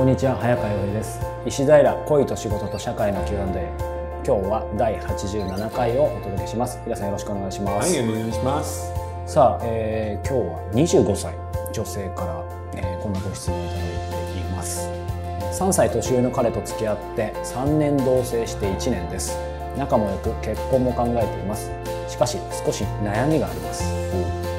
こんにちは早川洋平です。石平恋と仕事と社会の Q&A 今日は第87回をお届けします。皆さんよろしくお願いします、はい、お願いします。さあ、えー今日は25歳女性から、えーこんなご質問をいただいています。3歳年上の彼と付き合って3年同棲して1年です。仲も良く結婚も考えています。しかし少し悩みがあります、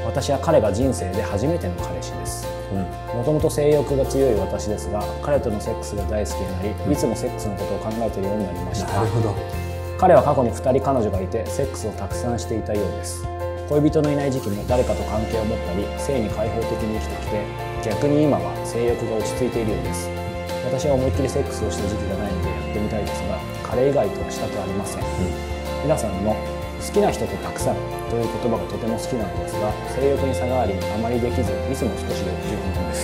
私は彼が人生で初めての彼氏ですもともと性欲が強い私ですが彼とのセックスが大好きになりいつもセックスのことを考えているようになりました。なるほど。彼は過去に2人彼女がいてセックスをたくさんしていたようです。恋人のいない時期も誰かと関係を持ったり性に開放的に生きてきて逆に今は性欲が落ち着いているようです。私は思いっきりセックスをした時期がないのでやってみたいですが彼以外とはしたくありません、皆さんの好きな人とたくさんという言葉がとても好きなのですが性欲に差がありあまりできずいつも少しで十分で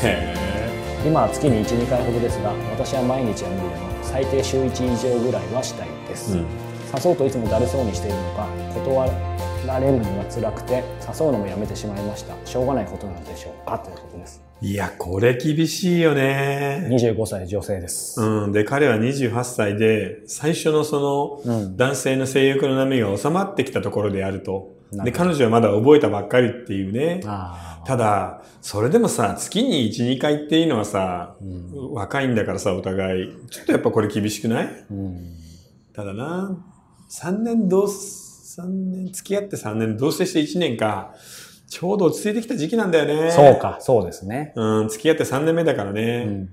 今は月に12回ほどですが私は毎日は無理でも最低週1以上ぐらいはしたいです、うん。誘うといつもだるそうにしているのか断られるのが辛くて誘うのもやめてしまいましたしょうがないことなのでしょうか？ということですいや、これ厳しいよね。25歳女性です、うん。で、彼は28歳で、最初のその、うん男性の性欲の波が収まってきたところであると。で、彼女はまだ覚えたばっかりっていうね。あただ、それでもさ、月に1、2回っていうのはさ、若いんだからさ、お互い。ちょっとやっぱこれ厳しくない？あ、うん、ただな、3年同、三年、付き合って3年、同棲して1年か、ちょうど落ち着いてきた時期なんだよね。そう。かそうですね、うん、付き合って3年目だからね。うん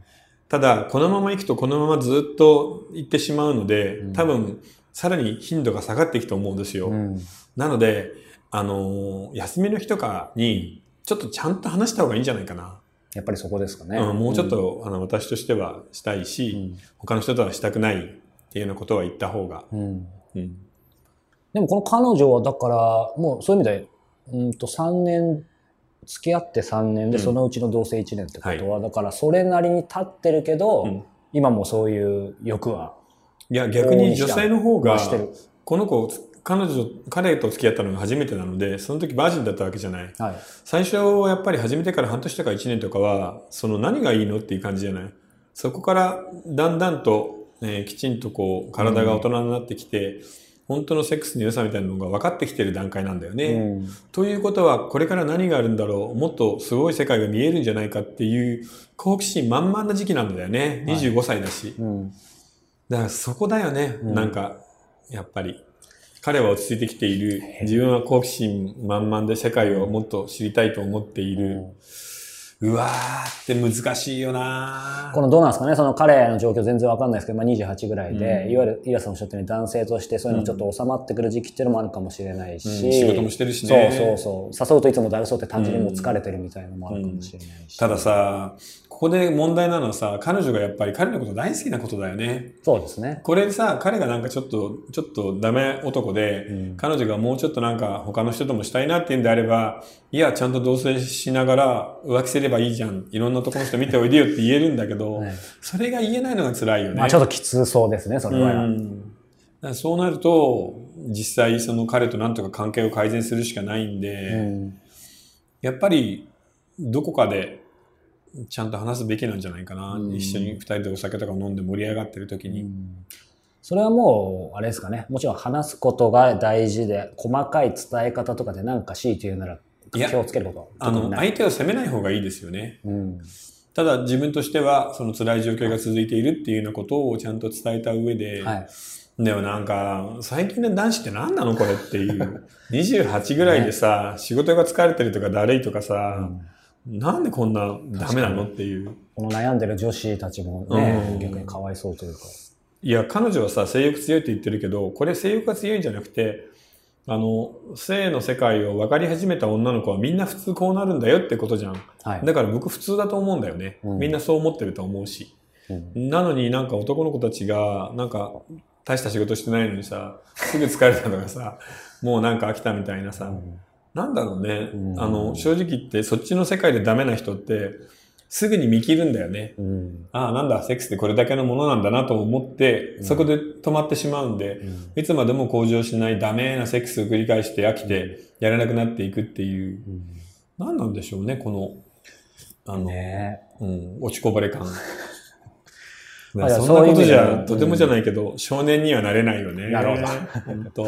ただ、このまま行くとこのままずっと行ってしまうので、うん多分、さらに頻度が下がっていくと思うんですよ。うんなので、あのー休みの日とかに、ちょっとちゃんと話した方がいいんじゃないかな。やっぱりそこですかね、うん、もうちょっと、あの、私としてはしたいし、うん他の人とはしたくないっていうようなことは言った方が。うんうん。でもこの彼女はだからもうそういう意味でうんと3年付き合って3年でうん。そのうちの同棲1年ってことは、だからそれなりに経ってるけど、うん。今もそういう欲はいや、逆に女性の方が、この子、彼女、彼と付き合ったのが初めてなので、その時バージンだったわけじゃない。はい。最初はやっぱり始めてから半年とか1年とかは、その何がいいのっていう感じじゃない。そこからだんだんと、えーきちんとこう、体が大人になってきて、本当のセックスの良さみたいなのが分かってきてる段階なんだよね。うんということは、これから何があるんだろう、もっとすごい世界が見えるんじゃないかっていう好奇心満々な時期なんだよね。はい25歳だし。うんだからそこだよね、うんなんか、やっぱり。彼は落ち着いてきている。自分は好奇心満々で世界をもっと知りたいと思っている。うわーって難しいよな。このどうなんですかね？その彼の状況全然わかんないですけど、まあ、28ぐらいで、うん。いわゆるイラさんおっしゃったように男性としてそういうのちょっと収まってくる時期っていうのもあるかもしれないし、うん仕事もしてるしね。そうそうそう。誘うといつもだるそうって単純にもう疲れてるみたいなのもあるかもしれないし、たださ、ここで問題なのはさ、彼女がやっぱり彼のこと大好きなことだよね。そうですね。これさ、彼がなんかちょっと、ちょっとダメ男で、うん。彼女がもうちょっとなんか他の人ともしたいなって言うんであれば、いや、ちゃんと同棲しながら浮気すればいいじゃん。いろんなところの人見ておいでよって言えるんだけど、はいそれが言えないのが辛いよね。まあちょっときつそうですねそれは、うそうなると、実際その彼となんとか関係を改善するしかないんで、うんやっぱりどこかでちゃんと話すべきなんじゃないかな。うん一緒に二人でお酒とか飲んで盛り上がってる時に。それはもう、あれですかね。もちろん話すことが大事で、細かい伝え方とかで何か強いて言うなら、いや気をつけることはあの。相手を責めない方がいいですよね。うん。ただ自分としてはその辛い状況が続いているっていうようなことをちゃんと伝えた上で、はい。でもなんか、最近の男子って何なのこれっていう。28ぐらいでさ、仕事が疲れてるとかだるいとかさ、なんでこんなダメなのっていう。この悩んでる女子たちもね、うん逆にかわいそうというか。いや、彼女はさ、性欲強いって言ってるけど、これ性欲が強いんじゃなくて、あの、性の世界を分かり始めた女の子はみんな普通こうなるんだよってことじゃん。はい。だから僕普通だと思うんだよね。うんみんなそう思ってると思うし。うんなのになんか男の子たちが、なんか大した仕事してないのにさ、すぐ疲れたとかさ、もうなんか飽きたみたいなさ、なんだろうね、うんあの、正直言ってそっちの世界でダメな人って、すぐに見切るんだよね。うん。ああ、なんだ、セックスってこれだけのものなんだなと思って、そこで止まってしまうんで、うんいつまでも向上しないダメなセックスを繰り返して飽きて、やらなくなっていくっていう、何なんでしょうね、この、あの、ねうん、落ちこぼれ感。そんなことじゃ、とてもじゃないけど、少年にはなれないよね。なるほど本当。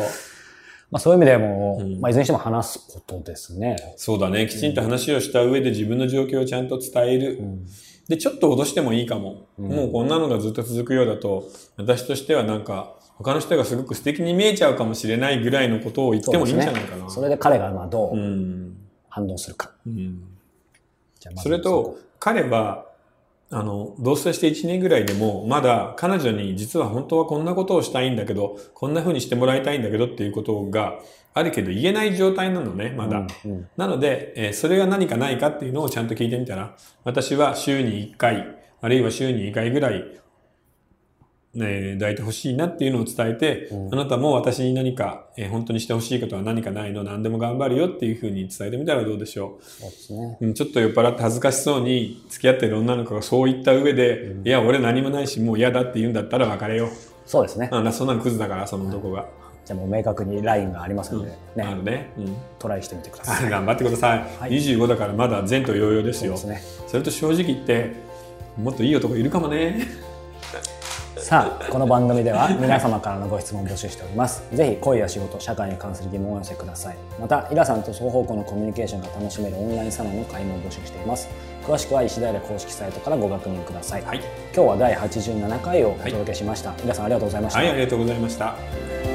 まあ、そういう意味でも、うんまあ、いずれにしても話すことですね。そうだね。きちんと話をした上で自分の状況をちゃんと伝える。うんで、ちょっと脅してもいいかも。うんもうこんなのがずっと続くようだと、私としてはなんか、他の人がすごく素敵に見えちゃうかもしれないぐらいのことを言ってもいいんじゃないかな。それで彼がまあどう。うん反応するか。うん。それと、彼は、あの、同棲して1年ぐらいでも、まだ彼女に実は本当はこんなことをしたいんだけど、こんな風にしてもらいたいんだけどっていうことがあるけど言えない状態なのね、まだ。うんうんなので、えーそれが何かないかっていうのをちゃんと聞いてみたら、私は週に1回、あるいは週に2回ぐらい、ね、抱いてほしいなっていうのを伝えて、うんあなたも私に何か、えー本当にしてほしいことは何かないの何でも頑張るよっていうふうに伝えてみたらどうでしょそうですね。う。うんちょっと酔っ払って恥ずかしそうに付き合ってる女の子がそう言った上で、いや、俺何もないし、もう嫌だって言うんだったら別れよう。そうですね。あなそんなのクズだから、その男が。じゃあもう明確にラインがありますので、あね、のね。うんトライしてみてください。頑張ってください。はい25だからまだ前途洋々ですよ。そね。それと正直言って、もっといい男いるかもね。さあ、この番組では皆様からのご質問を募集しております。ぜひ恋や仕事、社会に関する疑問をお寄せください。また、イラさんと双方向のコミュニケーションが楽しめるオンラインサロンの会員も募集しています。詳しくは石平公式サイトからご確認ください。はい。今日は第87回をお届けしました。はい、皆さんありがとうございました。はい、ありがとうございました。